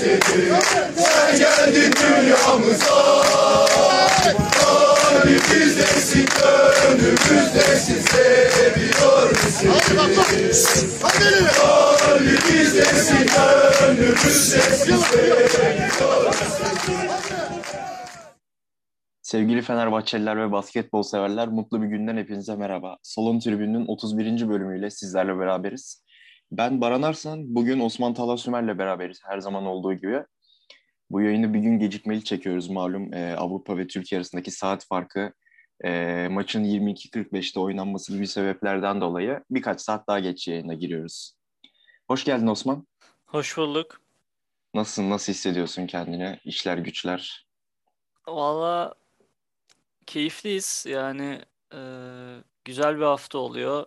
bizedir Sen geldin dünyamıza Kalbimizdesin, gönlümüzdesin Seviyor bizi Kalbimizdesin, gönlümüzdesin Seviyor Sevgili Fenerbahçeliler ve basketbol severler, mutlu bir günden hepinize merhaba. Salon Tribünü'nün 31. bölümüyle sizlerle beraberiz. Ben Baran Arslan, bugün Osman Talasümer'le beraberiz her zaman olduğu gibi. Bu yayını bir gün gecikmeli çekiyoruz malum e, Avrupa ve Türkiye arasındaki saat farkı e, maçın 22.45'te oynanması gibi sebeplerden dolayı birkaç saat daha geç yayına giriyoruz. Hoş geldin Osman. Hoş bulduk. Nasılsın, nasıl hissediyorsun kendini, işler güçler? Valla keyifliyiz. Yani e, güzel bir hafta oluyor.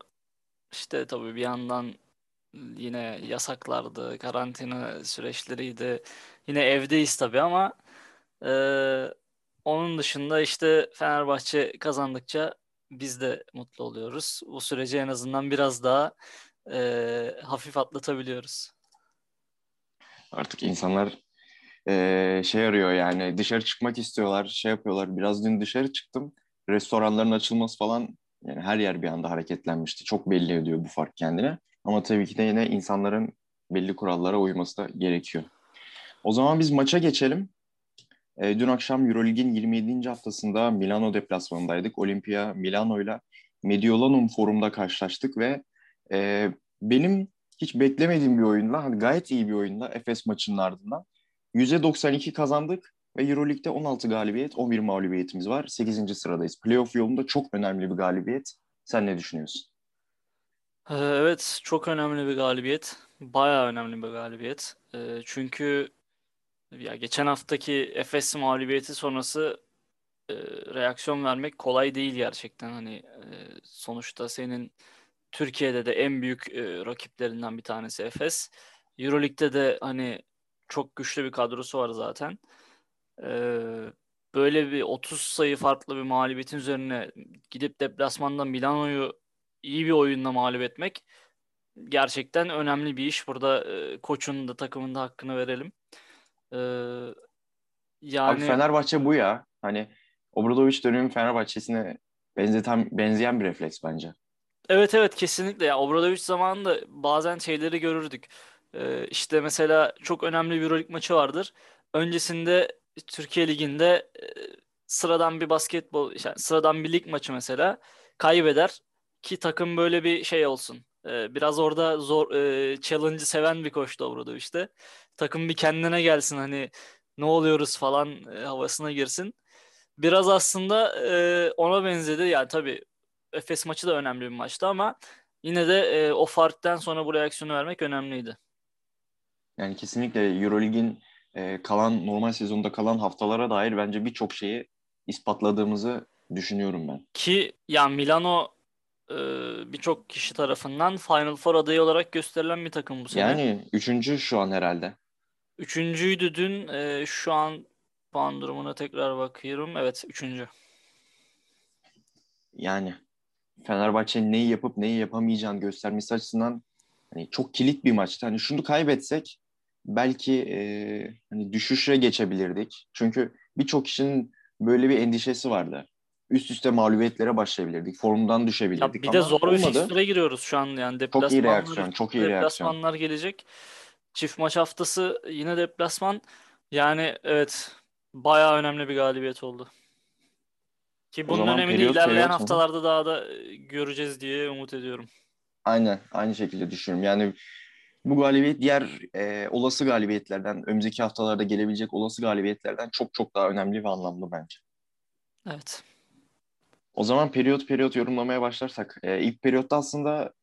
İşte tabii bir yandan yine yasaklardı, karantina süreçleriydi. Yine evdeyiz tabii ama e, onun dışında işte Fenerbahçe kazandıkça biz de mutlu oluyoruz. Bu süreci en azından biraz daha e, hafif atlatabiliyoruz. Artık insanlar e, şey arıyor yani dışarı çıkmak istiyorlar, şey yapıyorlar. Biraz dün dışarı çıktım. Restoranların açılması falan yani her yer bir anda hareketlenmişti. Çok belli ediyor bu fark kendine. Ama tabii ki de yine insanların belli kurallara uyması da gerekiyor. O zaman biz maça geçelim. E, dün akşam Eurolig'in 27. haftasında Milano deplasmanındaydık. Olimpia Milano ile Mediolanum Forum'da karşılaştık ve e, benim hiç beklemediğim bir oyunla, hani gayet iyi bir oyunla Efes maçının ardından %92 kazandık ve Euroleague'de 16 galibiyet, 11 mağlubiyetimiz var. 8. sıradayız. Playoff yolunda çok önemli bir galibiyet. Sen ne düşünüyorsun? Ee, evet, çok önemli bir galibiyet. Bayağı önemli bir galibiyet. Ee, çünkü ya geçen haftaki Efes mağlubiyeti sonrası e, reaksiyon vermek kolay değil gerçekten. Hani e, sonuçta senin Türkiye'de de en büyük e, rakiplerinden bir tanesi Efes. Euroleague'de de hani çok güçlü bir kadrosu var zaten. Ee, böyle bir 30 sayı farklı bir mağlubiyetin üzerine gidip deplasmanda Milano'yu iyi bir oyunla mağlup etmek gerçekten önemli bir iş. Burada e, koçun da takımın da hakkını verelim. Ee, yani Abi Fenerbahçe bu ya. Hani Obradoviç dönemi Fenerbahçe'sine benzeten benzeyen bir refleks bence. Evet evet kesinlikle ya Obradoviç zamanında bazen şeyleri görürdük. Ee, işte mesela çok önemli bir Euroleague maçı vardır. Öncesinde Türkiye Ligi'nde e, sıradan bir basketbol, yani sıradan bir lig maçı mesela kaybeder ki takım böyle bir şey olsun. Ee, biraz orada zor e, challenge'ı seven bir koçtu orada işte. Takım bir kendine gelsin hani ne oluyoruz falan e, havasına girsin. Biraz aslında e, ona benzedi. Yani tabii Efes maçı da önemli bir maçtı ama yine de e, o farktan sonra bu reaksiyonu vermek önemliydi. Yani kesinlikle Eurolig'in e, kalan normal sezonda kalan haftalara dair bence birçok şeyi ispatladığımızı düşünüyorum ben. Ki ya Milano e, birçok kişi tarafından Final Four adayı olarak gösterilen bir takım bu sene. Yani üçüncü şu an herhalde. Üçüncüydü dün. E, şu an puan durumuna tekrar bakıyorum. Evet üçüncü. Yani Fenerbahçe'nin neyi yapıp neyi yapamayacağını göstermesi açısından hani çok kilit bir maçtı. Hani şunu kaybetsek belki e, hani düşüşe geçebilirdik. Çünkü birçok kişinin böyle bir endişesi vardı. Üst üste mağlubiyetlere başlayabilirdik. Formdan düşebilirdik. Ya bir de zor olmadı. bir fikstüre giriyoruz şu an yani. Çok iyi reaksiyon. Çok iyi deplasmanlar reaksiyon. gelecek. Çift maç haftası yine deplasman. Yani evet bayağı önemli bir galibiyet oldu. Ki bunun önemini periyot, ilerleyen periyot haftalarda mu? daha da göreceğiz diye umut ediyorum. Aynen. Aynı şekilde düşünüyorum. Yani bu galibiyet diğer e, olası galibiyetlerden, önümüzdeki haftalarda gelebilecek olası galibiyetlerden çok çok daha önemli ve anlamlı bence. Evet. O zaman periyot periyot yorumlamaya başlarsak. E, ilk periyotta aslında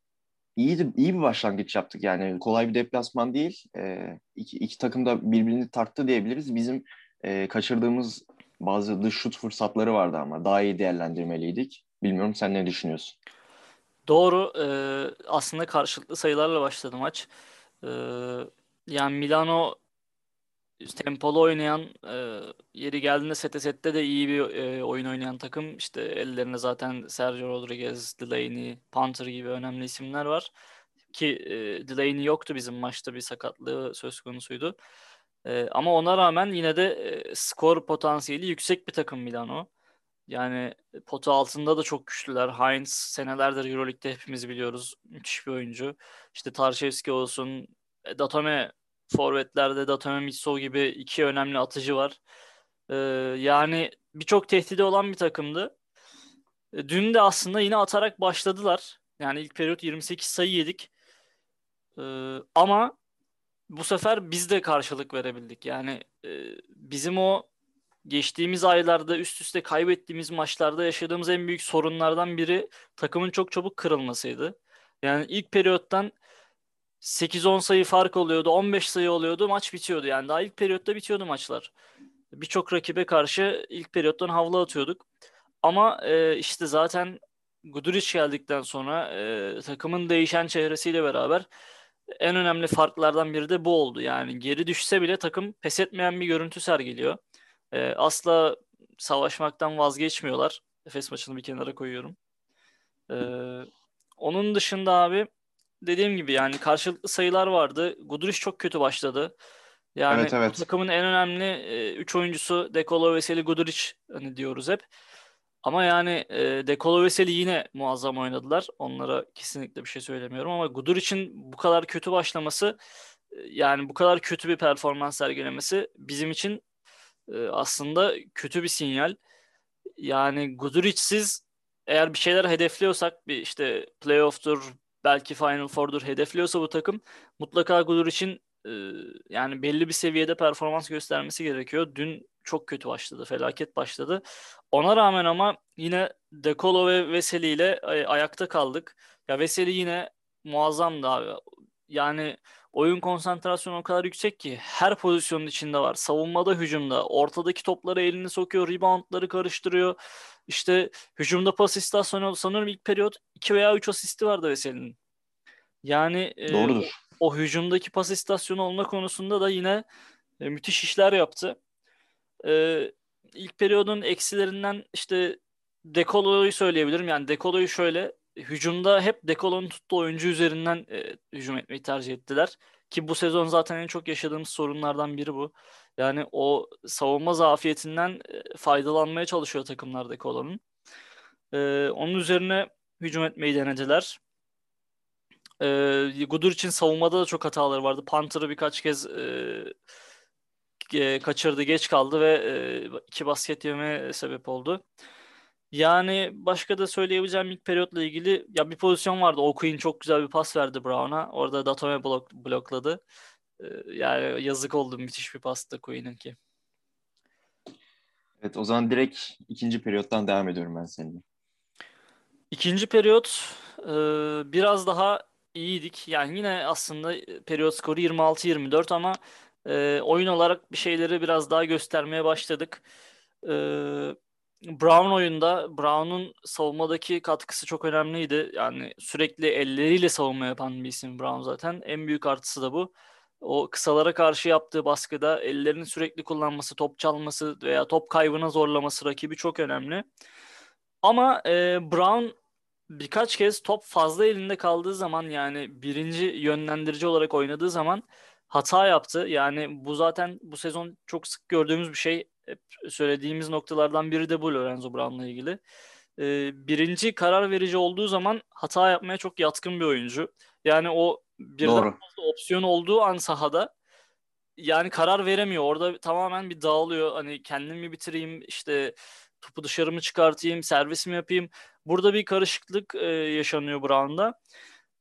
iyi, iyi bir başlangıç yaptık. Yani kolay bir deplasman değil. E, iki, iki takım da birbirini tarttı diyebiliriz. Bizim e, kaçırdığımız bazı dış şut fırsatları vardı ama daha iyi değerlendirmeliydik. Bilmiyorum sen ne düşünüyorsun? Doğru. Ee, aslında karşılıklı sayılarla başladı maç. Ee, yani Milano tempolu oynayan, e, yeri geldiğinde sete sette de iyi bir e, oyun oynayan takım. İşte ellerinde zaten Sergio Rodriguez, Delaney, Panther gibi önemli isimler var. Ki e, Delaney yoktu bizim maçta bir sakatlığı söz konusuydu. E, ama ona rağmen yine de e, skor potansiyeli yüksek bir takım Milano. Yani potu altında da çok güçlüler. Heinz senelerdir Euroleague'de hepimiz biliyoruz. Müthiş bir oyuncu. İşte Tarşevski olsun. e, Datome forvetlerde Datome Mitso gibi iki önemli atıcı var. Ee, yani birçok tehdidi olan bir takımdı. E, Dün de aslında yine atarak başladılar. Yani ilk periyot 28 sayı yedik. Ee, ama bu sefer biz de karşılık verebildik. Yani e, bizim o geçtiğimiz aylarda üst üste kaybettiğimiz maçlarda yaşadığımız en büyük sorunlardan biri takımın çok çabuk kırılmasıydı. Yani ilk periyottan 8-10 sayı fark oluyordu, 15 sayı oluyordu, maç bitiyordu. Yani daha ilk periyotta bitiyordu maçlar. Birçok rakibe karşı ilk periyottan havlu atıyorduk. Ama e, işte zaten Guduric geldikten sonra e, takımın değişen çehresiyle beraber en önemli farklardan biri de bu oldu. Yani geri düşse bile takım pes etmeyen bir görüntü sergiliyor. E, asla savaşmaktan vazgeçmiyorlar. Efes maçını bir kenara koyuyorum. E, onun dışında abi dediğim gibi yani karşılıklı sayılar vardı. Guduric çok kötü başladı. Yani Evet, evet. takımın en önemli 3 oyuncusu Dekolo, Veseli, Guduric hani diyoruz hep. Ama yani e, Dekolo Veseli yine muazzam oynadılar. Onlara kesinlikle bir şey söylemiyorum ama Guduric'in bu kadar kötü başlaması e, yani bu kadar kötü bir performans sergilemesi bizim için e, aslında kötü bir sinyal. Yani Guduric'siz eğer bir şeyler hedefliyorsak bir işte playoff'tur belki Final Four'dur hedefliyorsa bu takım mutlaka Guduric'in e, yani belli bir seviyede performans göstermesi gerekiyor. Dün çok kötü başladı. Felaket başladı. Ona rağmen ama yine Dekolo ve Veseli ile ay- ayakta kaldık. Ya Veseli yine muazzamdı abi. Yani oyun konsantrasyonu o kadar yüksek ki her pozisyonun içinde var. Savunmada, hücumda. Ortadaki topları elini sokuyor, reboundları karıştırıyor. İşte hücumda pas istasyonu sanırım ilk periyot 2 veya 3 asisti vardı Veseli'nin. Yani e, Doğrudur. o hücumdaki pas istasyonu olma konusunda da yine e, müthiş işler yaptı. E, ilk periyodun eksilerinden işte Dekolo'yu söyleyebilirim. Yani Dekolo'yu şöyle hücumda hep Dekolo'nun tuttuğu oyuncu üzerinden e, hücum etmeyi tercih ettiler. Ki bu sezon zaten en çok yaşadığımız sorunlardan biri bu. Yani o savunma zafiyetinden e, faydalanmaya çalışıyor takımlar Dekolo'nun. E, onun üzerine hücum etmeyi denediler. E, Gudur için savunmada da çok hataları vardı. Panther'ı birkaç kez e, e, kaçırdı, geç kaldı ve e, iki basket yeme sebep oldu. Yani başka da söyleyebileceğim ilk periyotla ilgili ya bir pozisyon vardı. Okuyun çok güzel bir pas verdi Brown'a. Orada Datome blok, blokladı. E, yani yazık oldu. Müthiş bir pastı Queen'inki. Evet o zaman direkt ikinci periyottan devam ediyorum ben seninle. İkinci periyot e, biraz daha iyiydik. Yani yine aslında periyot skoru 26-24 ama e, oyun olarak bir şeyleri biraz daha göstermeye başladık. E, Brown oyunda Brown'un savunmadaki katkısı çok önemliydi. Yani sürekli elleriyle savunma yapan bir isim Brown zaten. En büyük artısı da bu. O kısalara karşı yaptığı baskıda ellerini sürekli kullanması, top çalması veya top kaybına zorlaması rakibi çok önemli. Ama e, Brown birkaç kez top fazla elinde kaldığı zaman yani birinci yönlendirici olarak oynadığı zaman hata yaptı. Yani bu zaten bu sezon çok sık gördüğümüz bir şey. Hep söylediğimiz noktalardan biri de bu Lorenzo Brown'la ilgili. Ee, birinci karar verici olduğu zaman hata yapmaya çok yatkın bir oyuncu. Yani o birden Doğru. fazla opsiyon olduğu an sahada yani karar veremiyor. Orada tamamen bir dağılıyor. Hani kendim mi bitireyim işte topu dışarı mı çıkartayım, servis mi yapayım? Burada bir karışıklık e, yaşanıyor Brown'da.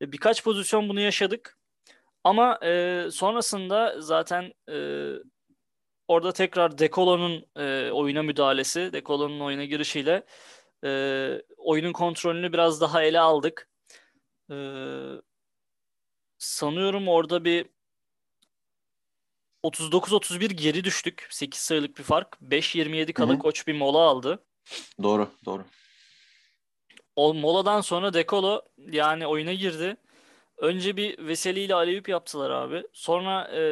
E, birkaç pozisyon bunu yaşadık. Ama e, sonrasında zaten e, orada tekrar Dekolo'nun e, oyuna müdahalesi, Dekolo'nun oyuna girişiyle e, oyunun kontrolünü biraz daha ele aldık. E, sanıyorum orada bir 39-31 geri düştük. 8 sayılık bir fark. 5-27 kala koç bir mola aldı. Doğru, doğru. O moladan sonra Dekolo yani oyuna girdi. Önce bir Veseli ile Aleyüp yaptılar abi. Sonra e,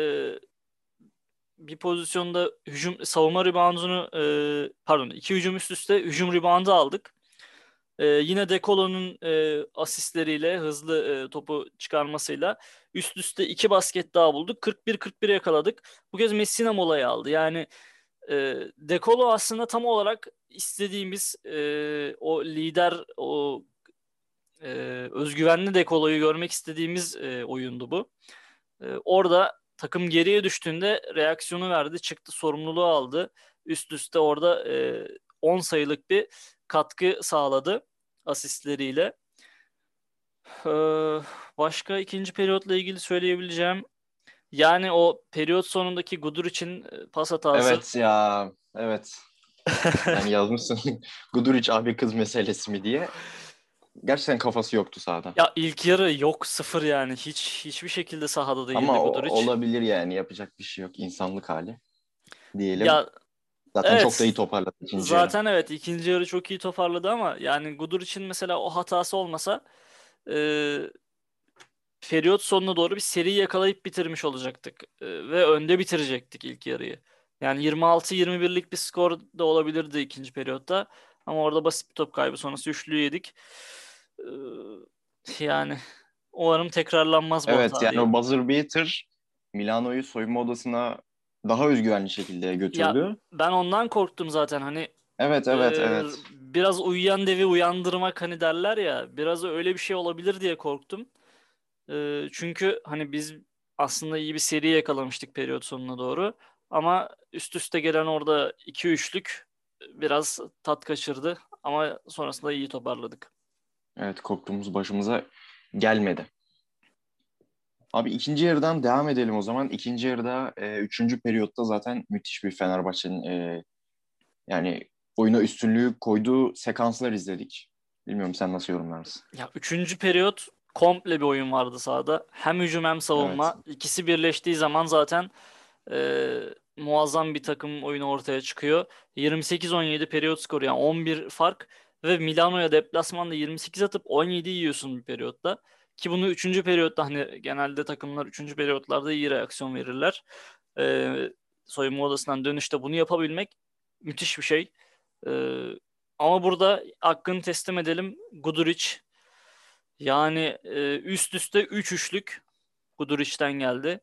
bir pozisyonda hücum savunma reboundunu e, pardon iki hücum üst üste hücum reboundu aldık. Ee, yine De Colo'nun e, asistleriyle, hızlı e, topu çıkarmasıyla üst üste iki basket daha bulduk. 41-41 yakaladık. Bu kez Messina molayı aldı. Yani e, De Colo aslında tam olarak istediğimiz e, o lider, o e, özgüvenli De Colo'yu görmek istediğimiz e, oyundu bu. E, orada takım geriye düştüğünde reaksiyonu verdi, çıktı, sorumluluğu aldı. Üst üste orada e, 10 sayılık bir katkı sağladı asistleriyle. Ee, başka ikinci periyotla ilgili söyleyebileceğim yani o periyot sonundaki Gudur için e, pas hatası. Evet ya, evet. Yani yazmışsın Guduric abi kız meselesi mi diye. Gerçekten kafası yoktu sahada. Ya ilk yarı yok sıfır yani hiç hiçbir şekilde sahada değildi Ama Guduric. olabilir yani yapacak bir şey yok. insanlık hali diyelim. Ya Zaten evet. çok da iyi toparladı ikinci yarı. zaten evet ikinci yarı çok iyi toparladı ama yani Gudur için mesela o hatası olmasa e, periyot sonuna doğru bir seri yakalayıp bitirmiş olacaktık E, ve önde bitirecektik ilk yarıyı. Yani 26-21'lik bir skor da olabilirdi ikinci periyotta ama orada basit bir top kaybı sonrası üçlüyü yedik. E, yani umarım tekrarlanmaz bu Evet yani o buzzer beater Milano'yu soyunma odasına daha özgüvenli şekilde götürdü. Ben ondan korktum zaten hani Evet evet Ee, evet. Biraz uyuyan devi uyandırmak hani derler ya. Biraz öyle bir şey olabilir diye korktum. Ee, çünkü hani biz aslında iyi bir seri yakalamıştık periyot sonuna doğru. Ama üst üste gelen orada 2-3'lük biraz tat kaçırdı. Ama sonrasında iyi toparladık. Evet korktuğumuz başımıza gelmedi. Abi ikinci yarıdan devam edelim o zaman. İkinci yarıda e, üçüncü periyotta zaten müthiş bir Fenerbahçe'nin e, yani oyuna üstünlüğü koyduğu sekanslar izledik. Bilmiyorum sen nasıl yorumlarsın? Ya üçüncü periyot komple bir oyun vardı sahada. Hem hücum hem savunma. İkisi birleştiği zaman zaten e, muazzam bir takım oyunu ortaya çıkıyor. 28-17 periyot skoru yani 11 fark ve Milano'ya deplasmanda 28 atıp 17 yiyorsun bir periyotta. Ki bunu 3. periyotta hani genelde takımlar 3. periyotlarda iyi reaksiyon verirler. E, soyunma odasından dönüşte bunu yapabilmek müthiş bir şey. E, ama burada hakkını teslim edelim. Guduric yani e, üst üste 3 üçlük Guduric'ten geldi.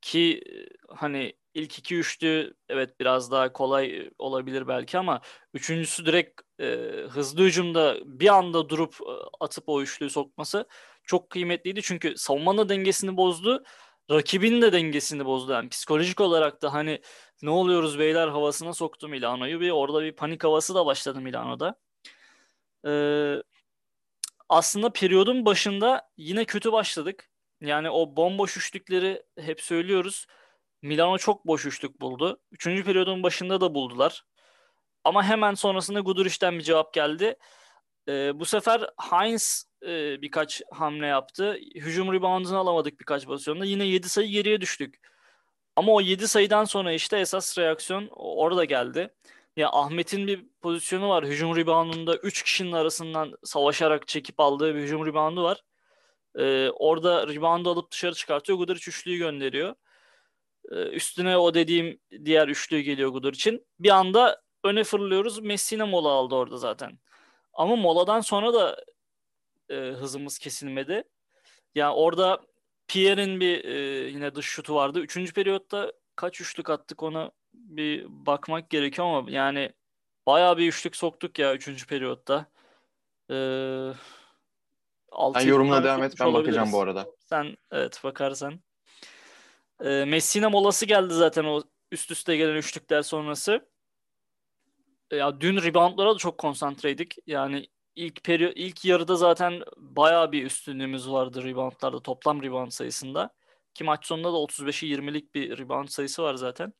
Ki e, hani ilk iki üçlü evet biraz daha kolay olabilir belki ama üçüncüsü direkt e, hızlı hücumda bir anda durup e, atıp o üçlüyü sokması çok kıymetliydi. Çünkü savunmanın da dengesini bozdu. Rakibin de dengesini bozdu. Yani psikolojik olarak da hani ne oluyoruz beyler havasına soktu Milano'yu. Bir orada bir panik havası da başladı Milano'da. Ee, aslında periyodun başında yine kötü başladık. Yani o bomboş üçlükleri hep söylüyoruz. Milano çok boş üçlük buldu. Üçüncü periyodun başında da buldular. Ama hemen sonrasında Guduric'ten bir cevap geldi. Ee, bu sefer Heinz e, birkaç hamle yaptı. Hücum reboundını alamadık birkaç pozisyonda. Yine 7 sayı geriye düştük. Ama o 7 sayıdan sonra işte esas reaksiyon orada geldi. Ya Ahmet'in bir pozisyonu var. Hücum reboundunda 3 kişinin arasından savaşarak çekip aldığı bir hücum reboundu var. Ee, orada reboundu alıp dışarı çıkartıyor. Guduric üçlüyü gönderiyor. Ee, üstüne o dediğim diğer üçlüyü geliyor Guduric'in. Bir anda öne fırlıyoruz. Messina mola aldı orada zaten. Ama moladan sonra da e, hızımız kesilmedi. Yani orada Pierre'in bir e, yine dış şutu vardı. Üçüncü periyotta kaç üçlük attık ona bir bakmak gerekiyor ama yani bayağı bir üçlük soktuk ya üçüncü periyotta. Ee, altı, Sen yorumuna devam et ben bakacağım olabiliriz. bu arada. Sen evet bakarsan. Ee, Messina molası geldi zaten o üst üste gelen üçlükler sonrası. Ya dün reboundlara da çok konsantreydik. Yani ilk peri ilk yarıda zaten bayağı bir üstünlüğümüz vardı reboundlarda toplam rebound sayısında. Ki maç sonunda da 35'i 20'lik bir rebound sayısı var zaten.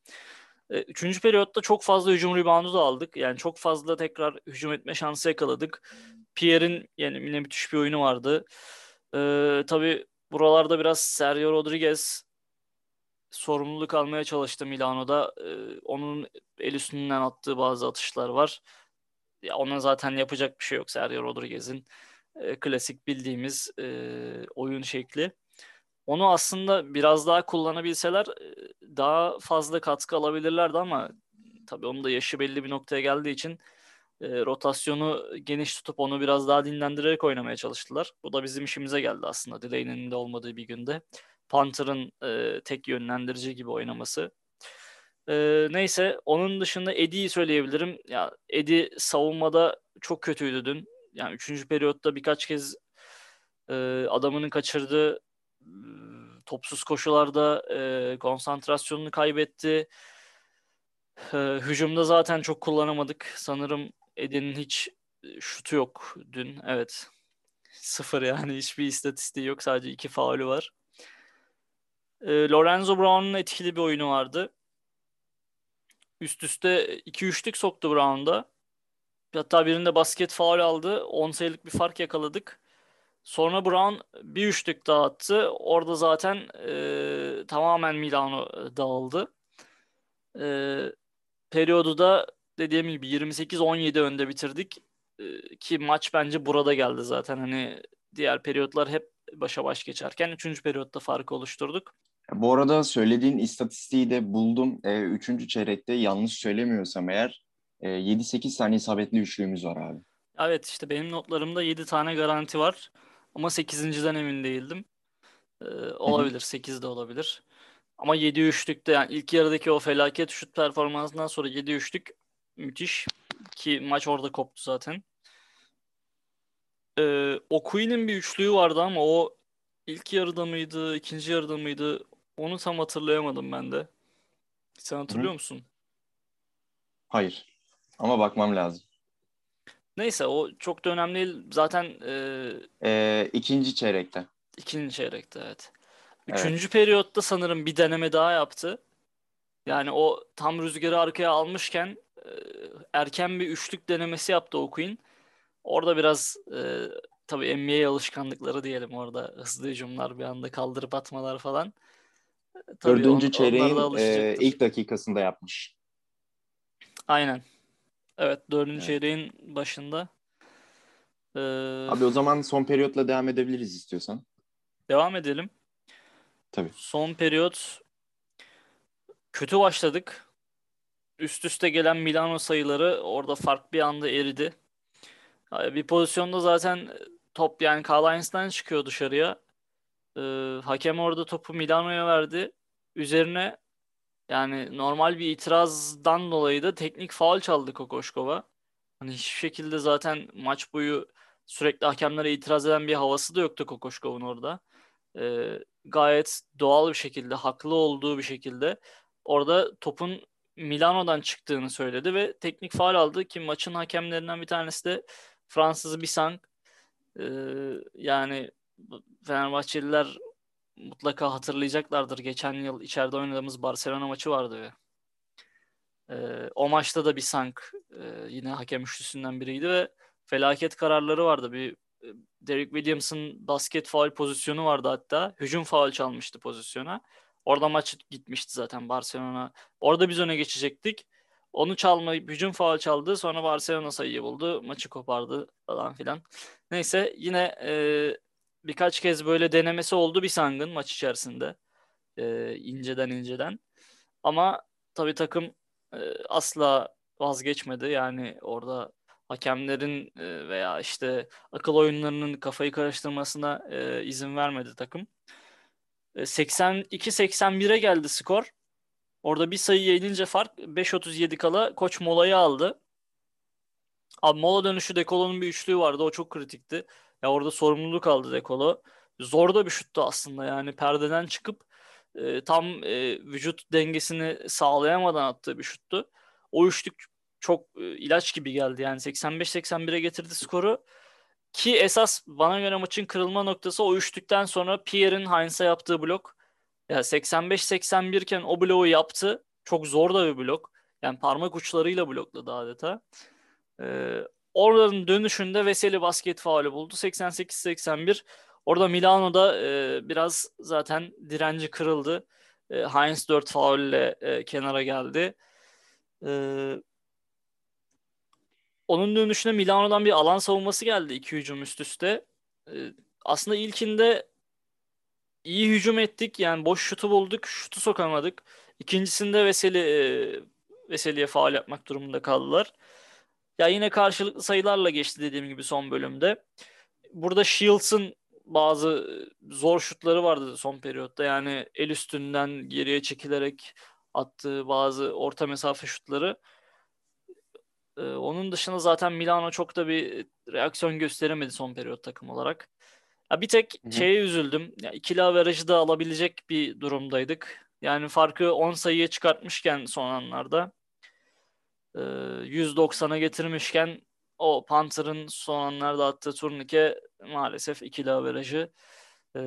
E, Üçüncü periyotta çok fazla hücum reboundu da aldık. Yani çok fazla tekrar hücum etme şansı yakaladık. Pierre'in yani yine müthiş bir oyunu vardı. Ee, tabii buralarda biraz Sergio Rodriguez sorumluluk almaya çalıştı Milano'da. Ee, onun el üstünden attığı bazı atışlar var. Ya ona zaten yapacak bir şey yok Sergio Rodriguez'in. Ee, klasik bildiğimiz e, oyun şekli. Onu aslında biraz daha kullanabilseler e, daha fazla katkı alabilirlerdi ama tabii onun da yaşı belli bir noktaya geldiği için e, rotasyonu geniş tutup onu biraz daha dinlendirerek oynamaya çalıştılar. Bu da bizim işimize geldi aslında Delaney'nin de olmadığı bir günde. Panther'ın e, tek yönlendirici gibi oynaması. E, neyse onun dışında Eddie'yi söyleyebilirim. Ya Eddie savunmada çok kötüydü dün. Yani 3. periyotta birkaç kez e, adamının kaçırdığı e, topsuz koşularda e, konsantrasyonunu kaybetti. E, hücumda zaten çok kullanamadık. Sanırım Eddie'nin hiç şutu yok dün. Evet. Sıfır yani hiçbir istatistiği yok. Sadece iki faulü var. E, Lorenzo Brown'un etkili bir oyunu vardı. Üst üste 2-3'lük soktu Brown'da. Hatta birinde basket faul aldı. 10 sayılık bir fark yakaladık. Sonra Brown bir üçlük daha attı. Orada zaten e, tamamen Milano dağıldı. E, periyodu da dediğim gibi 28-17 önde bitirdik. E, ki maç bence burada geldi zaten. Hani diğer periyotlar hep başa baş geçerken 3. periyotta farkı oluşturduk. Bu arada söylediğin istatistiği de buldum. E, üçüncü çeyrekte yanlış söylemiyorsam eğer e, 7-8 tane isabetli üçlüğümüz var abi. Evet işte benim notlarımda 7 tane garanti var. Ama 8.den emin değildim. Ee, olabilir. 8 de olabilir. Ama 7 üçlükte yani ilk yarıdaki o felaket şut performansından sonra 7 üçlük müthiş. Ki maç orada koptu zaten. Ee, Okui'nin bir üçlüğü vardı ama o ilk yarıda mıydı, ikinci yarıda mıydı? Onu tam hatırlayamadım ben de. Sen hatırlıyor Hı. musun? Hayır. Ama bakmam lazım. Neyse o çok da önemli değil. Zaten e, E, ikinci çeyrekte. ikinci çeyrekte evet. Üçüncü periyotta sanırım bir deneme daha yaptı. Yani o tam rüzgarı arkaya almışken e, erken bir üçlük denemesi yaptı O'Quinn. Orada biraz e, tabii NBA alışkanlıkları diyelim orada hızlı hücumlar bir anda kaldırıp atmalar falan. Tabii Dördüncü on- çeyreğin e, ilk dakikasında yapmış. Aynen. Evet dördüncü Evet. çeyreğin başında. E, Abi o zaman son periyotla devam edebiliriz istiyorsan. devam edelim. Tabii. Son periyot kötü başladık. Üst üste gelen Milano sayıları orada fark bir anda eridi. Bir pozisyonda zaten top yani Karl-Heinz'den çıkıyor dışarıya. Ee, hakem orada topu Milano'ya verdi. Üzerine yani normal bir itirazdan dolayı da teknik faul çaldı Kokoşkova. Hani hiçbir şekilde zaten maç boyu sürekli hakemlere itiraz eden bir havası da yoktu Kokoşkov'un orada. Ee, gayet doğal bir şekilde, haklı olduğu bir şekilde orada topun Milano'dan çıktığını söyledi ve teknik faul aldı ki maçın hakemlerinden bir tanesi de Fransız Bisang. Ee, yani Fenerbahçeliler mutlaka hatırlayacaklardır. Geçen yıl içeride oynadığımız Barcelona maçı vardı ve ee, o maçta da Bisang e, yine hakem üçlüsünden biriydi ve felaket kararları vardı. Bir e, Derek Williams'ın basket faul pozisyonu vardı hatta. Hücum faul çalmıştı pozisyona. Orada maç gitmişti zaten Barcelona. Orada biz öne geçecektik. Onu çalmayıp hücum faul çaldı. Sonra Barcelona sayıyı buldu. Maçı kopardı falan filan. Neyse yine e, birkaç kez böyle denemesi oldu bir sangın maç içerisinde. E, inceden inceden. Ama tabii takım e, asla vazgeçmedi. Yani orada hakemlerin e, veya işte akıl oyunlarının kafayı karıştırmasına e, izin vermedi takım. E, 82-81'e geldi skor. Orada bir sayı yenince fark 5.37 kala koç molayı aldı. Abi mola dönüşü Dekolo'nun bir üçlüğü vardı. O çok kritikti. Ya orada sorumluluk aldı Dekolo. Zor da bir şuttu aslında yani perdeden çıkıp e, tam e, vücut dengesini sağlayamadan attığı bir şuttu. O üçlük çok e, ilaç gibi geldi. Yani 85-81'e getirdi skoru. Ki esas bana göre maçın kırılma noktası o üçlükten sonra Pierre'in Heinz'a yaptığı blok. Ya 85-81 iken o bloğu yaptı. Çok zor da bir blok. Yani parmak uçlarıyla blokladı adeta. Ee, oraların dönüşünde Veseli basket faulü buldu. 88-81. Orada Milano'da e, biraz zaten direnci kırıldı. E, Heinz 4 faulle e, kenara geldi. E, onun dönüşüne Milano'dan bir alan savunması geldi iki hücum üst üste. E, aslında ilkinde iyi hücum ettik. Yani boş şutu bulduk. Şutu sokamadık. İkincisinde Veseli e, Veseli'ye faul yapmak durumunda kaldılar. Ya yine karşılıklı sayılarla geçti dediğim gibi son bölümde. Burada Shields'ın bazı zor şutları vardı son periyotta. Yani el üstünden geriye çekilerek attığı bazı orta mesafe şutları. Ee, onun dışında zaten Milano çok da bir reaksiyon gösteremedi son periyot takım olarak. Ya bir tek Hı hı. şeye üzüldüm. Ya ikili averajı da alabilecek bir durumdaydık. Yani farkı 10 sayıya çıkartmışken son anlarda e, 190'a getirmişken o Panther'ın son anlarda attığı turnike maalesef ikili averajı e,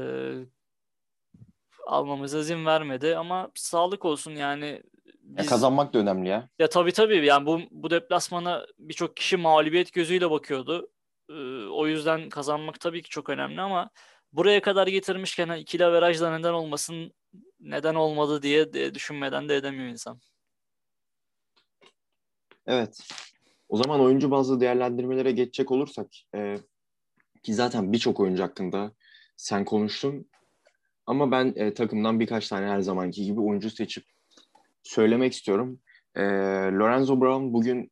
almamıza izin vermedi ama sağlık olsun yani Ya biz kazanmak da önemli ya. ya tabii tabii yani bu bu deplasmana birçok kişi mağlubiyet gözüyle bakıyordu. Ee, o yüzden kazanmak tabii ki çok önemli ama buraya kadar getirmişken ikili averajla neden olmasın neden olmadı diye de düşünmeden de edemiyor insan. Evet. O zaman oyuncu bazlı değerlendirmelere geçecek olursak e, ki zaten birçok oyuncu hakkında sen konuştun ama ben e, takımdan birkaç tane her zamanki gibi oyuncu seçip söylemek istiyorum. E, Lorenzo Brown bugün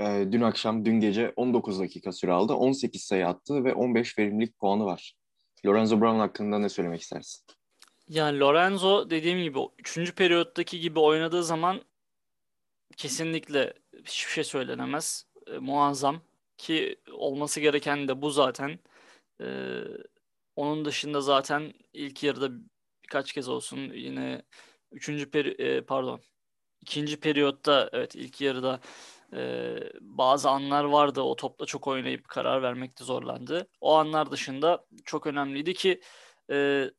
e, dün akşam, dün gece 19 dakika süre aldı. 18 sayı attı ve 15 verimlilik puanı var. Lorenzo Brown hakkında ne söylemek istersin? Yani Lorenzo dediğim gibi 3. periyottaki gibi oynadığı zaman kesinlikle hiçbir şey söylenemez. E, muazzam ki olması gereken de bu zaten. E, onun dışında zaten ilk yarıda birkaç kez olsun yine 3. peri e, pardon ikinci periyotta evet ilk yarıda e, bazı anlar vardı o topla çok oynayıp karar vermekte zorlandı. O anlar dışında çok önemliydi ki e,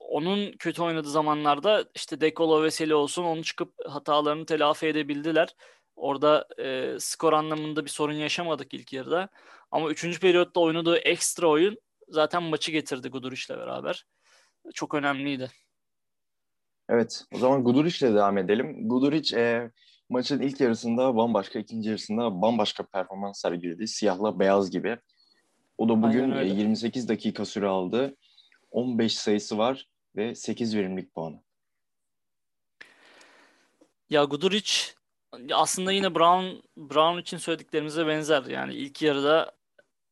onun kötü oynadığı zamanlarda işte Dekolo ve Seli olsun onu çıkıp hatalarını telafi edebildiler. Orada e, skor anlamında bir sorun yaşamadık ilk yarıda. Ama 3. periyotta oynadığı ekstra oyun zaten maçı getirdi Guduric'le beraber. Çok önemliydi. Evet, o zaman Guduric'le devam edelim. Guduric e, maçın ilk yarısında bambaşka, ikinci yarısında bambaşka performans sergiledi. Siyahla beyaz gibi. O da bugün Aynen öyle. e, 28 dakika süre aldı. 15 sayısı var ve 8 verimlilik puanı. Ya Guduric aslında yine Brown Brown için söylediklerimize benzer. Yani ilk yarıda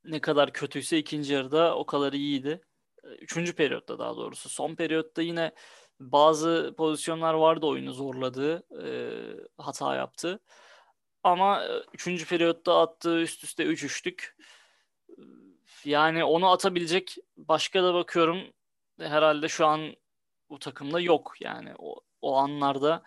ne kadar kötüyse ikinci yarıda o kadar iyiydi. Üçüncü periyotta daha doğrusu. Son periyotta yine bazı pozisyonlar vardı oyunu zorladığı, e, hata yaptı. Ama e, üçüncü periyotta attığı üst üste üç üçlük. Yani onu atabilecek başka da bakıyorum herhalde şu an bu takımda yok. Yani o, o anlarda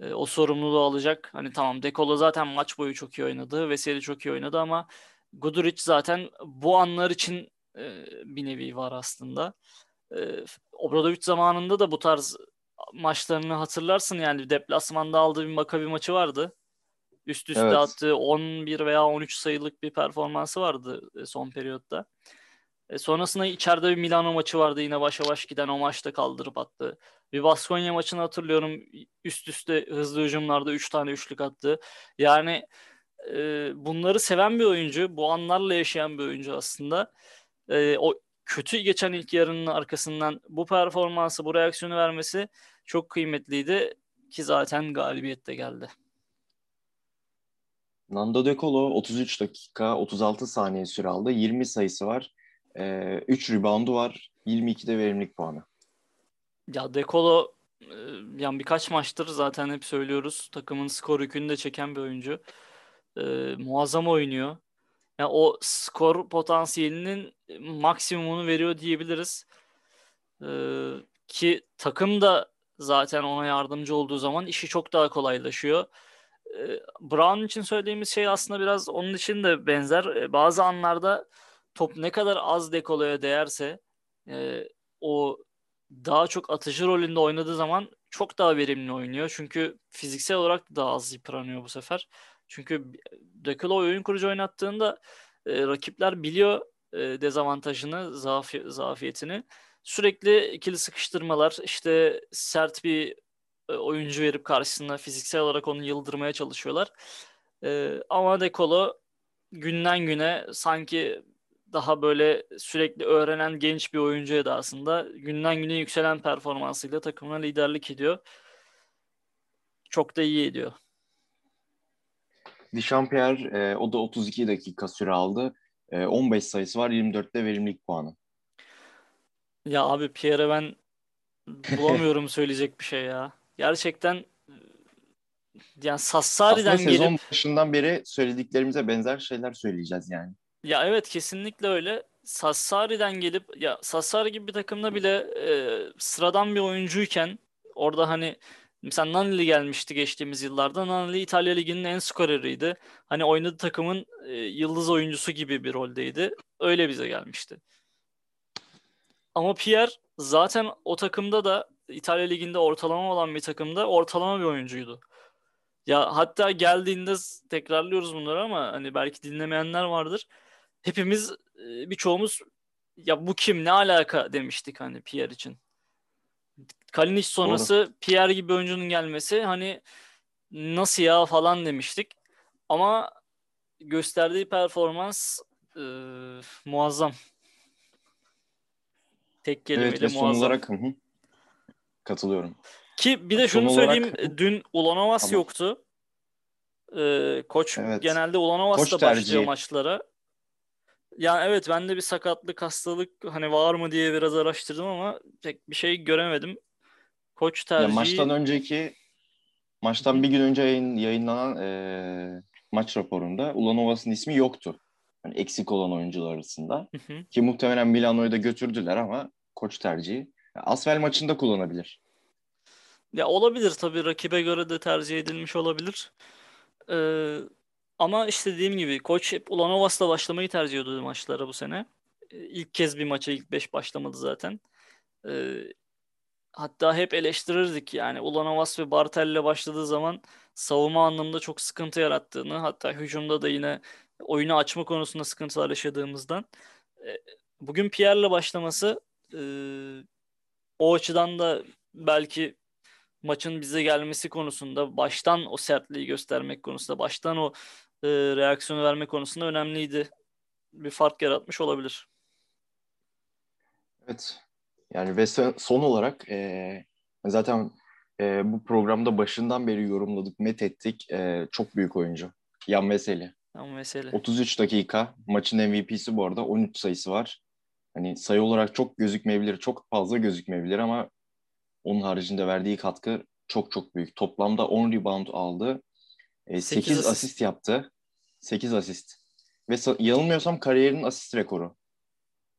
e, o sorumluluğu alacak. Hani tamam Dekolo zaten maç boyu çok iyi oynadı. Veseli çok iyi oynadı ama Guduric zaten bu anlar için e, bir nevi var aslında. E, Obradovic zamanında da bu tarz maçlarını hatırlarsın yani deplasmanda aldığı bir Makabi maçı vardı. Üst üste Evet. attığı 11 veya 13 sayılık bir performansı vardı e, son periyotta. E, sonrasında içeride bir Milano maçı vardı yine başa baş giden o maçta kaldırıp attı. Bir Baskonya maçını hatırlıyorum üst üste hızlı hücumlarda 3 tane üçlük attı. Yani e, bunları seven bir oyuncu, bu anlarla yaşayan bir oyuncu aslında. E, o kötü geçen ilk yarının arkasından bu performansı, bu reaksiyonu vermesi çok kıymetliydi ki zaten galibiyette geldi. Nando De Colo 33 dakika 36 saniye süre aldı. 20 sayısı var. E, 3 reboundu var. 22'de verimlilik puanı. Ya Dekolo e, yani birkaç maçtır zaten hep söylüyoruz. Takımın skor yükünü de çeken bir oyuncu. E, muazzam oynuyor. Yani o skor potansiyelinin maksimumunu veriyor diyebiliriz. E, ki takım da zaten ona yardımcı olduğu zaman işi çok daha kolaylaşıyor. E, Brown için söylediğimiz şey aslında biraz onun için de benzer. E, bazı anlarda top ne kadar az dekoloya değerse e, o daha çok atıcı rolünde oynadığı zaman çok daha verimli oynuyor. Çünkü fiziksel olarak da daha az yıpranıyor bu sefer. Çünkü Dekolo oyun kurucu oynattığında e, rakipler biliyor e, dezavantajını, zafi, zafiyetini. Sürekli ikili sıkıştırmalar, işte sert bir e, oyuncu verip karşısına fiziksel olarak onu yıldırmaya çalışıyorlar. E, ama Dekolo günden güne sanki daha böyle sürekli öğrenen genç bir oyuncu edasında günden güne yükselen performansıyla takımına liderlik ediyor. Çok da iyi ediyor. Dichampier e, o da 32 dakika süre aldı. E, 15 sayısı var 24'te verimlilik puanı. Ya abi Pierre'e ben bulamıyorum söyleyecek bir şey ya. Gerçekten yani Sassari'den Aslında sezon gelip başından beri söylediklerimize benzer şeyler söyleyeceğiz yani. Ya evet kesinlikle öyle. Sassari'den gelip ya Sassari gibi bir takımda bile e, sıradan bir oyuncuyken orada hani mesela Nani gelmişti geçtiğimiz yıllarda. Nani İtalya Ligi'nin en skoreriydi. Hani oynadığı takımın e, yıldız oyuncusu gibi bir roldeydi. Öyle bize gelmişti. Ama Pierre zaten o takımda da İtalya Ligi'nde ortalama olan bir takımda ortalama bir oyuncuydu. Ya hatta geldiğinde tekrarlıyoruz bunları ama hani belki dinlemeyenler vardır. Hepimiz birçoğumuz ya bu kim ne alaka demiştik hani Pierre için. Kalinic sonrası Pierre gibi oyuncunun gelmesi hani nasıl ya falan demiştik. Ama gösterdiği performans e, muazzam. Tek Evet kelimeyle ve son muazzam. olarak hı hı, katılıyorum. Ki bir de Son şunu olarak- söyleyeyim. Dün Ulanovas Tamam. yoktu. Ee, koç Evet. genelde Ulanovas'la başlıyor maçlara. Yani evet ben de bir sakatlık, hastalık hani var mı diye biraz araştırdım ama pek bir şey göremedim. Koç Ya tercihi maçtan önceki maçtan bir gün önce yayın, yayınlanan e, maç raporunda Ulanovas'ın ismi yoktu. Yani eksik olan oyuncular arasında. Hı hı. Ki muhtemelen Milano'yu da götürdüler ama koç tercihi. Ya Asvel maçında kullanabilir. Ya olabilir tabii rakibe göre de tercih edilmiş olabilir. Ee, ama işte dediğim gibi koç hep Ulanovas'la başlamayı tercih ediyordu maçlara bu sene. Ee, İlk kez bir maça ilk 5 başlamadı zaten. Ee, hatta hep eleştirirdik yani Ulanovas ve Bartel'le başladığı zaman savunma anlamında çok sıkıntı yarattığını hatta hücumda da yine oyunu açma konusunda sıkıntılar yaşadığımızdan. Ee, bugün Pierre'le başlaması e, o açıdan da belki maçın bize gelmesi konusunda baştan o sertliği göstermek konusunda baştan o e, reaksiyonu verme konusunda önemliydi. Bir fark yaratmış olabilir. Evet. Yani ve son olarak e, zaten e, bu programda başından beri yorumladık, met ettik. E, çok büyük oyuncu. Yan Veseli. Ama mesele. 33 dakika. Maçın MVP'si bu arada. 13 sayısı var. Hani sayı olarak çok gözükmeyebilir, çok fazla gözükmeyebilir ama onun haricinde verdiği katkı çok çok büyük. Toplamda 10 rebound aldı. E, Sekiz 8 asist. asist yaptı. 8 asist. Ve sa- yanılmıyorsam kariyerinin asist rekoru.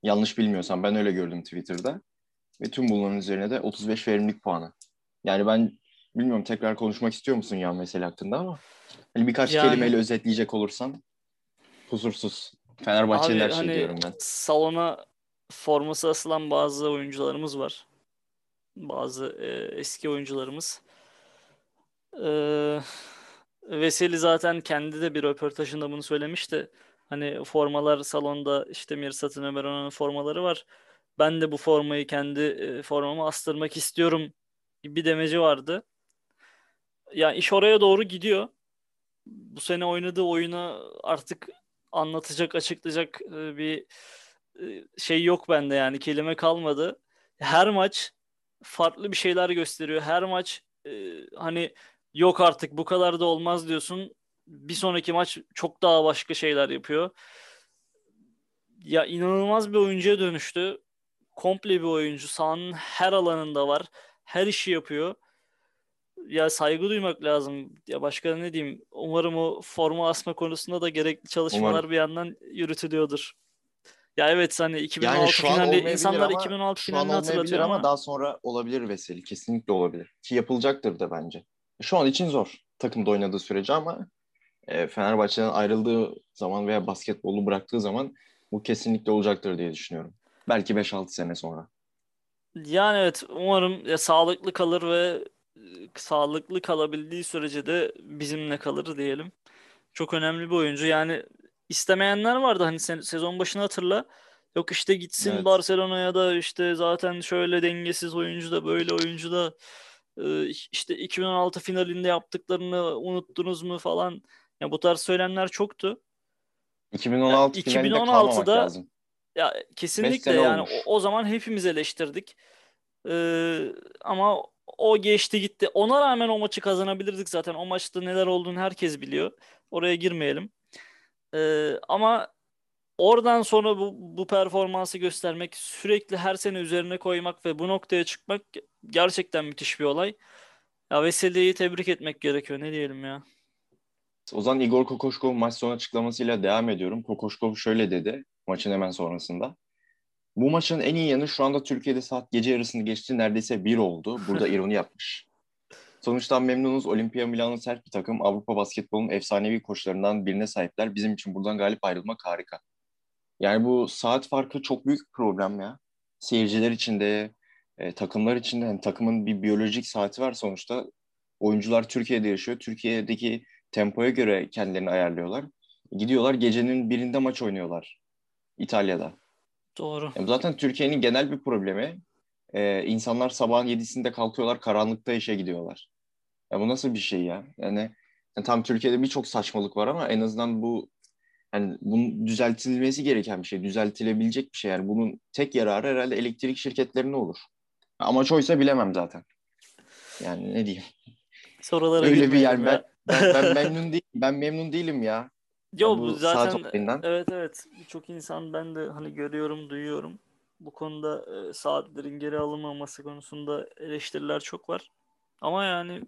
Yanlış bilmiyorsam ben öyle gördüm Twitter'da. Ve tüm bunların üzerine de 35 verimlilik puanı. Yani ben bilmiyorum tekrar konuşmak istiyor musun yan mesele hakkında ama hani birkaç Yani- kelimeyle özetleyecek olursan huzursuz. Fenerbahçeliler Abi şey hani diyorum ben. salona forması asılan bazı oyuncularımız var. Bazı e, eski oyuncularımız. Ee, Veseli zaten kendi de bir röportajında bunu söylemişti. Hani formalar salonda işte Mirsat'ın Ömer Onan'ın formaları var. Ben de bu formayı kendi e, formama astırmak istiyorum gibi bir demeci vardı. Ya iş oraya doğru gidiyor. Bu sene oynadığı oyunu artık anlatacak, açıklayacak e, bir e, şey yok bende yani kelime kalmadı. Her maç farklı bir şeyler gösteriyor. Her maç hani yok artık bu kadar da olmaz diyorsun. Bir sonraki maç çok daha başka şeyler yapıyor. Ya inanılmaz bir oyuncuya dönüştü. Komple bir oyuncu. Sahanın her alanında var. Her işi yapıyor. Ya saygı duymak lazım. Ya başka ne diyeyim? Umarım o forma asma konusunda da gerekli çalışmalar Umarım. bir yandan yürütülüyordur. Ya evet hani 2016 Yani şu finali insanlar ama 2016 şu an finalini hatırlatıyor ama ama daha sonra olabilir Veseli. Kesinlikle olabilir. Ki yapılacaktır da bence. Şu an için zor takımda oynadığı sürece ama e, Fenerbahçe'den ayrıldığı zaman veya basketbolu bıraktığı zaman bu kesinlikle olacaktır diye düşünüyorum. Belki 5-6 sene sonra. yani evet umarım ya sağlıklı kalır ve e, sağlıklı kalabildiği sürece de bizimle kalır diyelim. Çok önemli bir oyuncu. Yani istemeyenler vardı hani sen, sezon başını hatırla. Yok işte gitsin Evet. Barcelona'ya da işte zaten şöyle dengesiz oyuncu da böyle oyuncu da işte 2016 finalinde yaptıklarını unuttunuz mu falan. Ya bu tarz söylemler çoktu. 2016 Ya, finalinde 2016'da kalmamak lazım. Ya kesinlikle yani olmuş. o, o zaman hepimiz eleştirdik. Ee, ama o geçti gitti. Ona rağmen o maçı kazanabilirdik zaten. O maçta neler olduğunu herkes biliyor. Oraya girmeyelim. Ee, ama oradan sonra bu, bu performansı göstermek, sürekli her sene üzerine koymak ve bu noktaya çıkmak gerçekten müthiş bir olay. Ya Veseli'yi tebrik etmek gerekiyor. Ne diyelim ya. O zaman Igor Kokoşkov maç sonu açıklamasıyla devam ediyorum. Kokoşkov şöyle dedi maçın hemen sonrasında. Bu maçın en iyi yanı şu anda Türkiye'de saat gece yarısını geçti. Neredeyse bir oldu. Burada ironi yapmış. Sonuçtan memnunuz. Olimpia Milano sert bir takım. Avrupa basketbolunun efsanevi koçlarından birine sahipler. Bizim için buradan galip ayrılmak harika. Yani bu saat farkı çok büyük bir problem ya. Seyirciler için de, e, takımlar için de. Yani takımın bir biyolojik saati var sonuçta. Oyuncular Türkiye'de yaşıyor. Türkiye'deki tempoya göre kendilerini ayarlıyorlar. Gidiyorlar gecenin birinde maç oynuyorlar. İtalya'da. Doğru. Yani zaten Türkiye'nin genel bir problemi. Ee, insanlar sabahın yedisinde kalkıyorlar, karanlıkta işe gidiyorlar. Ya bu nasıl bir şey ya? Yani, yani tam Türkiye'de birçok saçmalık var ama en azından bu yani bunun düzeltilmesi gereken bir şey, düzeltilebilecek bir şey. Yani bunun tek yararı herhalde elektrik şirketlerine olur. Amaç oysa bilemem zaten. Yani ne diyeyim? Sorulara Öyle bir yer. ya. Ben, ben, ben memnun değil, ben memnun değilim ya. Yo bu zaten evet evet birçok insan ben de hani görüyorum duyuyorum bu konuda e, saatlerin geri alınmaması konusunda eleştiriler çok var ama yani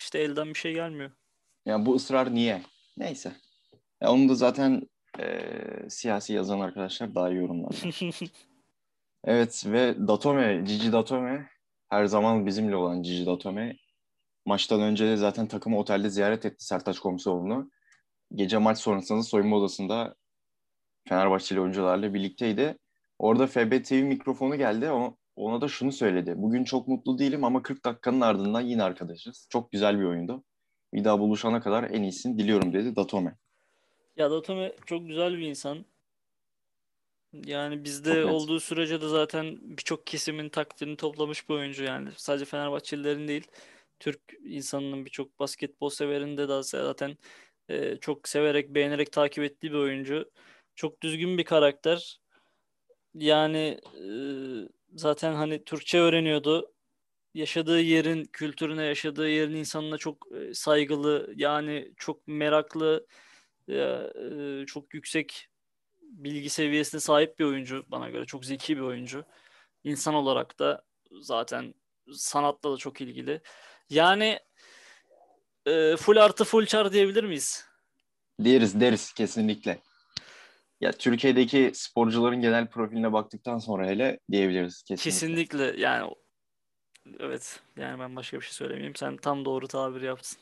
işte elden bir şey gelmiyor. Yani bu ısrar niye? Neyse. Ya onu da zaten e, siyasi yazan arkadaşlar daha iyi yorumlar. Evet ve Datome, Cici Datome her zaman bizimle olan Cici Datome maçtan önce de zaten takımı otelde ziyaret etti Sertaç Komiseroğlu'nu. Gece maç sonrasında soyunma odasında Fenerbahçeli oyuncularla birlikteydi. Orada FB TV mikrofonu geldi. O, ona da şunu söyledi. Bugün çok mutlu değilim ama 40 dakikanın ardından yine arkadaşız. Çok güzel bir oyundu. Bir daha buluşana kadar en iyisini diliyorum dedi Datome. Ya Datome çok güzel bir insan. Yani bizde olduğu sürece de zaten birçok kesimin takdirini toplamış bir oyuncu yani. Sadece Fenerbahçelilerin değil, Türk insanının birçok basketbol severinde de zaten e, çok severek, beğenerek takip ettiği bir oyuncu. Çok düzgün bir karakter. Yani e, zaten hani Türkçe öğreniyordu. Yaşadığı yerin kültürüne, yaşadığı yerin insanına çok e, saygılı, yani çok meraklı, e, çok yüksek bilgi seviyesine sahip bir oyuncu bana göre. Çok zeki bir oyuncu. İnsan olarak da zaten sanatla da çok ilgili. Yani e, full artı full çar diyebilir miyiz? Deriz deriz kesinlikle. Ya Türkiye'deki sporcuların genel profiline baktıktan sonra hele diyebiliriz kesinlikle. Kesinlikle yani evet yani ben başka bir şey söylemeyeyim. Sen tam doğru tabir yaptın.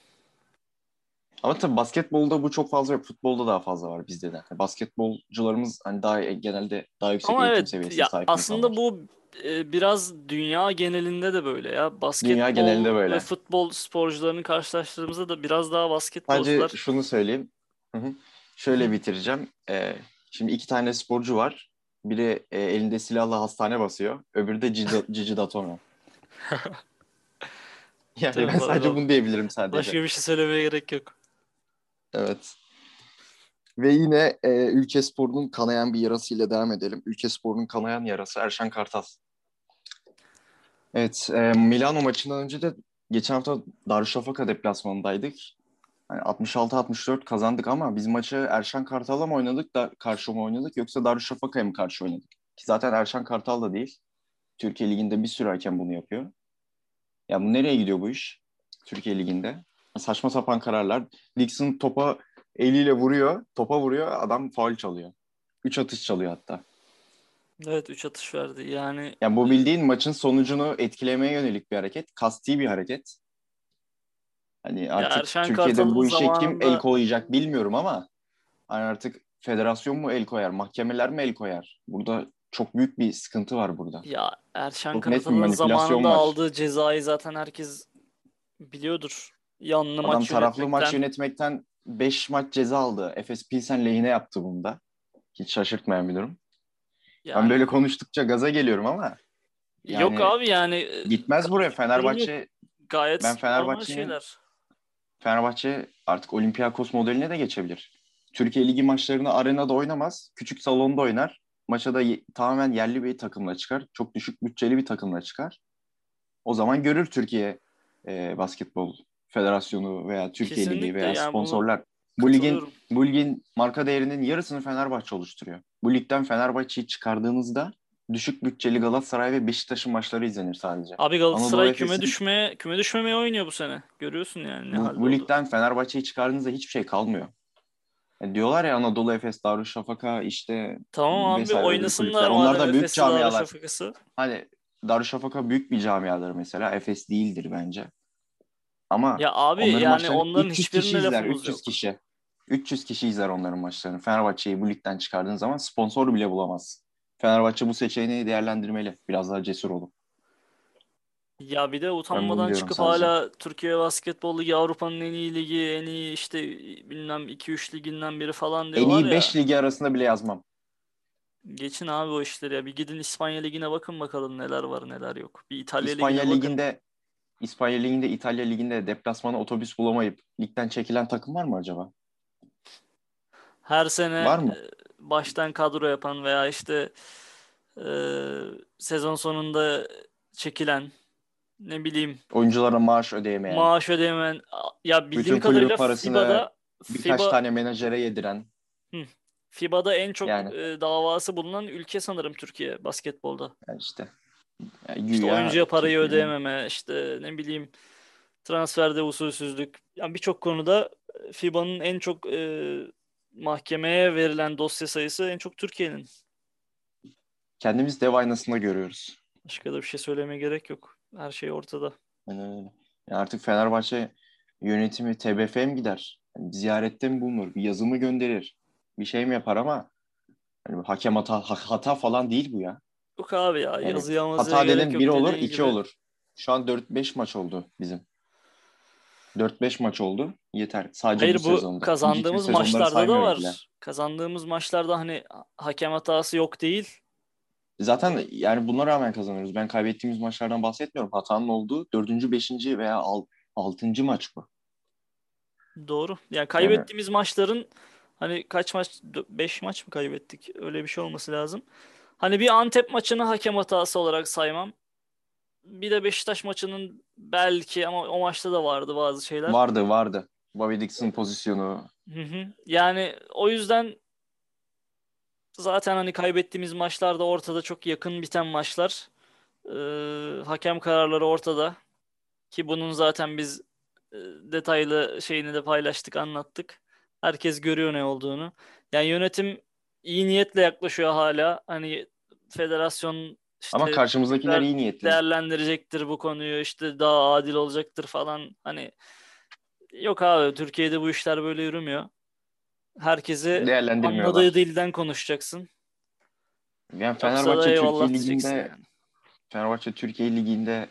Ama tabii basketbolda bu çok fazla yok. Futbolda daha fazla var bizde de. Basketbolcularımız hani daha genelde daha yüksek Ama eğitim evet seviyesine ya sahip aslında insanlar. bu e, biraz dünya genelinde de böyle ya. Basketbol genelinde böyle. ve futbol sporcularını karşılaştırdığımızda da biraz daha basketbolcular şunu söyleyeyim. Şöyle bitireceğim. Ee, şimdi iki tane sporcu var. Biri e, elinde silahla hastane basıyor. Öbürü de Cici, Datome. Yani Tabii, ben sadece bunu diyebilirim sadece. başka bir şey söylemeye gerek yok. Evet. Ve yine e, ülke sporunun kanayan bir yarasıyla devam edelim. Ülke sporunun kanayan yarası Erşen Kartal. Evet, e, Milano maçından önce de geçen hafta Darüşşafaka deplasmanındaydık. Yani 66-64 kazandık ama biz maçı Erşen Kartal'la mı oynadık da karşı mı oynadık yoksa Darüşşafaka'ya mı karşı oynadık? Ki zaten Erşen Kartal da değil. Türkiye Ligi'nde bir sürü hakem bunu yapıyor. Ya bu nereye gidiyor bu iş? Türkiye Ligi'nde. Saçma sapan kararlar. Dixon topa eliyle vuruyor. Topa vuruyor. Adam faul çalıyor. Üç atış çalıyor hatta. Evet 3 atış verdi. Yani Yani bu bildiğin maçın sonucunu etkilemeye yönelik bir hareket. Kasti bir hareket. Hani artık Erşen Türkiye'de bu işe kim zamanında- el koyacak bilmiyorum ama hani artık federasyon mu el koyar, mahkemeler mi el koyar? Burada çok büyük bir sıkıntı var burada. ya Erşen manipülasyon zamanında var. aldığı cezayı zaten herkes biliyordur. Yanlı Adam maç taraflı maç yönetmekten. yönetmekten 5 maç ceza aldı. Efes Pilsen lehine yaptı bunda. Hiç şaşırtmayan bir durum. Ben Yani böyle konuştukça gaza geliyorum ama yani yok abi yani e, gitmez buraya. Fenerbahçe gayet ben Fenerbahçe'nin-. Fenerbahçe artık Olympiakos modeline de geçebilir. Türkiye Ligi maçlarını arenada oynamaz. Küçük salonda oynar. Maça da ye- tamamen yerli bir takımla çıkar. Çok düşük bütçeli bir takımla çıkar. O zaman görür Türkiye e, Basketbol Federasyonu veya Türkiye Ligi Kesinlikle veya yani sponsorlar. Bu ligin bu ligin marka değerinin yarısını Fenerbahçe oluşturuyor. Bu ligden Fenerbahçe'yi çıkardığınızda düşük bütçeli Galatasaray ve Beşiktaş'ın maçları izlenir sadece. Abi Galatasaray küme Efes'in- düşmeye küme düşmemeye oynuyor bu sene. Görüyorsun yani ne bu, bu ligden Fenerbahçe'yi çıkardığınızda hiçbir şey kalmıyor. Yani diyorlar ya Anadolu Efes, Darüşşafaka işte Tamam abi oynasınlar. Onlar da büyük camialar. Hani Darüşşafaka büyük bir camiadır mesela. Efes değildir bence. Ama Ya abi onların yani onların 300 kişi izler, lafımız 300 yok. kişi. 300 kişi izler onların maçlarını. Fenerbahçe'yi bu ligden çıkardığın zaman sponsor bile bulamaz. Fenerbahçe bu seçeneği değerlendirmeli. Biraz daha cesur olup. Ya bir de utanmadan çıkıp sadece. hala Türkiye Basketbol Ligi Avrupa'nın en iyi ligi, en iyi işte bilmem 2-3 liginden biri falan En diyorlar iyi ya. 5 ligi arasında bile yazmam. Geçin abi o işleri ya. Bir gidin İspanya Ligi'ne bakın bakalım neler var neler yok. Bir İtalya İspanya Ligi'ne bakın. Ligi'nde İspanya Ligi'nde, İtalya Ligi'nde deplasmana otobüs bulamayıp ligden çekilen takım var mı acaba? Her sene Var mı? e, baştan kadro yapan veya işte e, sezon sonunda çekilen ne bileyim Oyunculara maaş ödeyemeyen, maaş ödemeyen ya bildiğim Bütün kadarıyla parasını FIBA'da birkaç FIBA tane menajere yediren. FIBA'da en çok Yani. e, davası bulunan ülke sanırım Türkiye basketbolda. Yani işte. Yani İşte oyuncuya parayı ödeyememe, işte ne bileyim transferde usulsüzlük. Yani birçok konuda e, FIBA'nın en çok e, mahkemeye verilen dosya sayısı en çok Türkiye'nin. Kendimiz dev aynasında görüyoruz. Başka da bir şey söylemeye gerek yok. Her şey ortada. Yani öyle. Yani artık Fenerbahçe yönetimi TBF'ye mi gider? Yani ziyarette mi bulunur? Bir yazımı gönderir? Bir şey mi yapar ama hani hakem hata, ha- hata falan değil bu ya. Yok abi ya Yani yazı yazmaya Hata yok bir olur, dediğin iki gibi. olur. Şu an 4-5 maç oldu bizim. 4-5 maç oldu. Yeter. Sadece Hayır bu bu sezonda. kazandığımız Önceki maçlarda da var. bile. Kazandığımız maçlarda hani hakem hatası yok değil. Zaten yani buna rağmen kazanıyoruz. Ben kaybettiğimiz maçlardan bahsetmiyorum. Hatanın olduğu 4. 5. veya 6. maç bu. Doğru. Yani kaybettiğimiz maçların hani kaç maç 5 maç mı kaybettik? Öyle bir şey olması lazım. Hani bir Antep maçını hakem hatası olarak saymam. Bir de Beşiktaş maçının belki ama o maçta da vardı bazı şeyler. Vardı vardı. Bobby Dixon pozisyonu. Hı hı. Yani o yüzden zaten hani kaybettiğimiz maçlarda ortada çok yakın biten maçlar. Ee, hakem kararları ortada. Ki bunun zaten biz e, detaylı şeyini de paylaştık, anlattık. Herkes görüyor ne olduğunu. Yani yönetim iyi niyetle yaklaşıyor hala. Hani federasyon işte Ama karşımızdakiler iyi niyetli. değerlendirecektir bu konuyu işte daha adil olacaktır falan hani yok abi Türkiye'de bu işler böyle yürümüyor. Herkesi anladığı dilden konuşacaksın. Yani Fenerbahçe Türkiye Ligi'nde yani. Fenerbahçe Türkiye Ligi'nde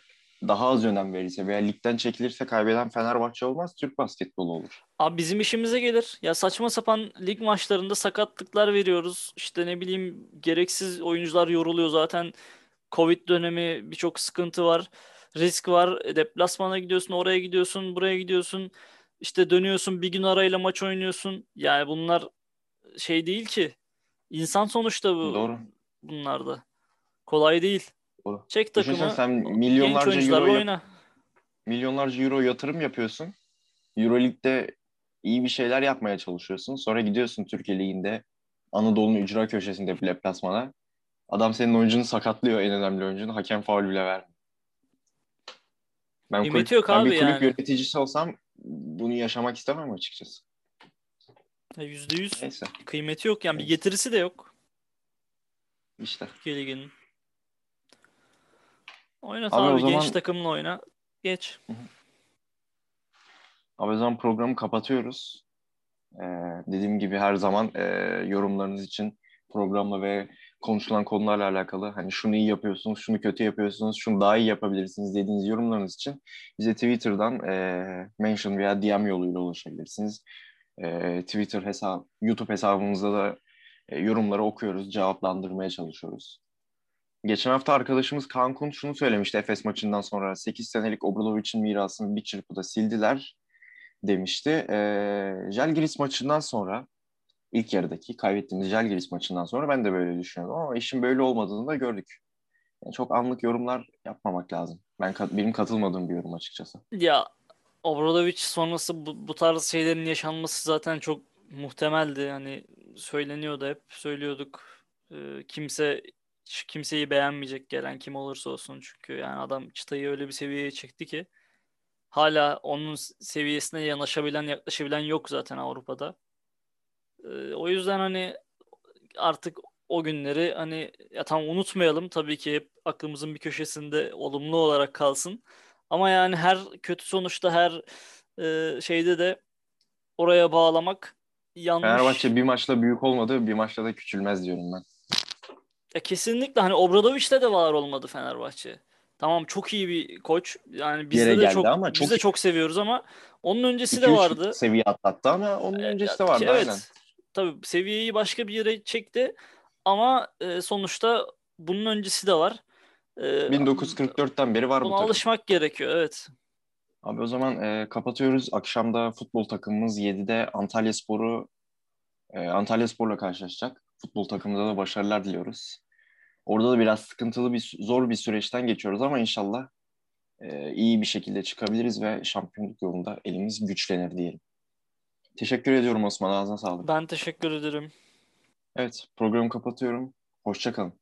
daha az önem verirse veya ligden çekilirse kaybeden Fenerbahçe olmaz, Türk basketbolu olur. Abi bizim işimize gelir. Ya saçma sapan lig maçlarında sakatlıklar veriyoruz. İşte ne bileyim gereksiz oyuncular yoruluyor zaten. Covid dönemi birçok sıkıntı var. Risk var. E, Deplasmana gidiyorsun, oraya gidiyorsun, buraya gidiyorsun. İşte dönüyorsun, bir gün arayla maç oynuyorsun. Yani bunlar şey değil ki. İnsan sonuçta bu Doğru. bunlar da. Kolay değil. Doğru. Çek Düşünsene takımı, sen genç milyonlarca euro oyna. milyonlarca euro yatırım yapıyorsun. Euroleague'de iyi bir şeyler yapmaya çalışıyorsun. Sonra gidiyorsun Türkiye Ligi'nde Anadolu'nun ücra köşesinde bir deplasmana. Adam senin oyuncunu sakatlıyor en önemli oyuncunu. Hakem faul bile vermiyor. Ben, Kıymeti kulüp, ben bir kulüp yani. yöneticisi olsam bunu yaşamak istemem açıkçası. Yüzde yüz Neyse kıymeti yok. Yani bir Neyse. getirisi de yok. işte. Türkiye Ligi'nin. Oynat Abi o abi, genç zaman- takımla oyna. Geç. Abi o zaman programı kapatıyoruz. Ee, dediğim gibi her zaman e, yorumlarınız için programla ve konuşulan konularla alakalı hani şunu iyi yapıyorsunuz, şunu kötü yapıyorsunuz, şunu daha iyi yapabilirsiniz dediğiniz yorumlarınız için bize Twitter'dan e, mention veya DM yoluyla ulaşabilirsiniz. E, Twitter hesap, YouTube hesabımızda da e, yorumları okuyoruz, cevaplandırmaya çalışıyoruz. Geçen hafta arkadaşımız Cancun şunu söylemişti Efes maçından sonra 8 senelik Obradoviç'in mirasını bir çırpıda sildiler demişti. Ee, Žalgiris maçından sonra ilk yarıdaki kaybettiğimiz Žalgiris maçından sonra ben de böyle düşünüyordum ama işin böyle olmadığını da gördük. Yani çok anlık yorumlar yapmamak lazım. Ben benim katılmadığım bir yorum açıkçası. Ya Obradovic sonrası bu, bu tarz şeylerin yaşanması zaten çok muhtemeldi. Hani söyleniyordu hep söylüyorduk. Ee, kimse hiç kimseyi beğenmeyecek gelen kim olursa olsun çünkü yani adam çıtayı öyle bir seviyeye çekti ki hala onun seviyesine yanaşabilen yaklaşabilen yok zaten Avrupa'da. Ee, o yüzden hani artık o günleri hani ya tam unutmayalım tabii ki hep aklımızın bir köşesinde olumlu olarak kalsın. Ama yani her kötü sonuçta her e, şeyde de oraya bağlamak yanlış. Fenerbahçe bir maçla büyük olmadı, bir maçla da küçülmez diyorum ben. Ya kesinlikle hani Obradovic'te de var olmadı Fenerbahçe. Tamam çok iyi bir koç. Yani biz de, de çok ama biz çok de iyi. çok seviyoruz ama onun öncesi de 2-3 vardı. seviye atlattı ama onun E, öncesi de vardı evet. aynen. Tabii seviyeyi başka bir yere çekti ama e, sonuçta bunun öncesi de var. E, 1944'ten beri var bu buna takım. alışmak gerekiyor evet. Abi o zaman e, kapatıyoruz. Akşamda futbol takımımız 7'de Antalya Sporu e, Antalya Spor'la karşılaşacak. Futbol takımında da başarılar diliyoruz. Orada da biraz sıkıntılı bir zor bir süreçten geçiyoruz ama inşallah e, iyi bir şekilde çıkabiliriz ve şampiyonluk yolunda elimiz güçlenir diyelim. Teşekkür ediyorum Osman. Ağzına sağlık. Ben teşekkür ederim. Evet, programı kapatıyorum. Hoşça kalın.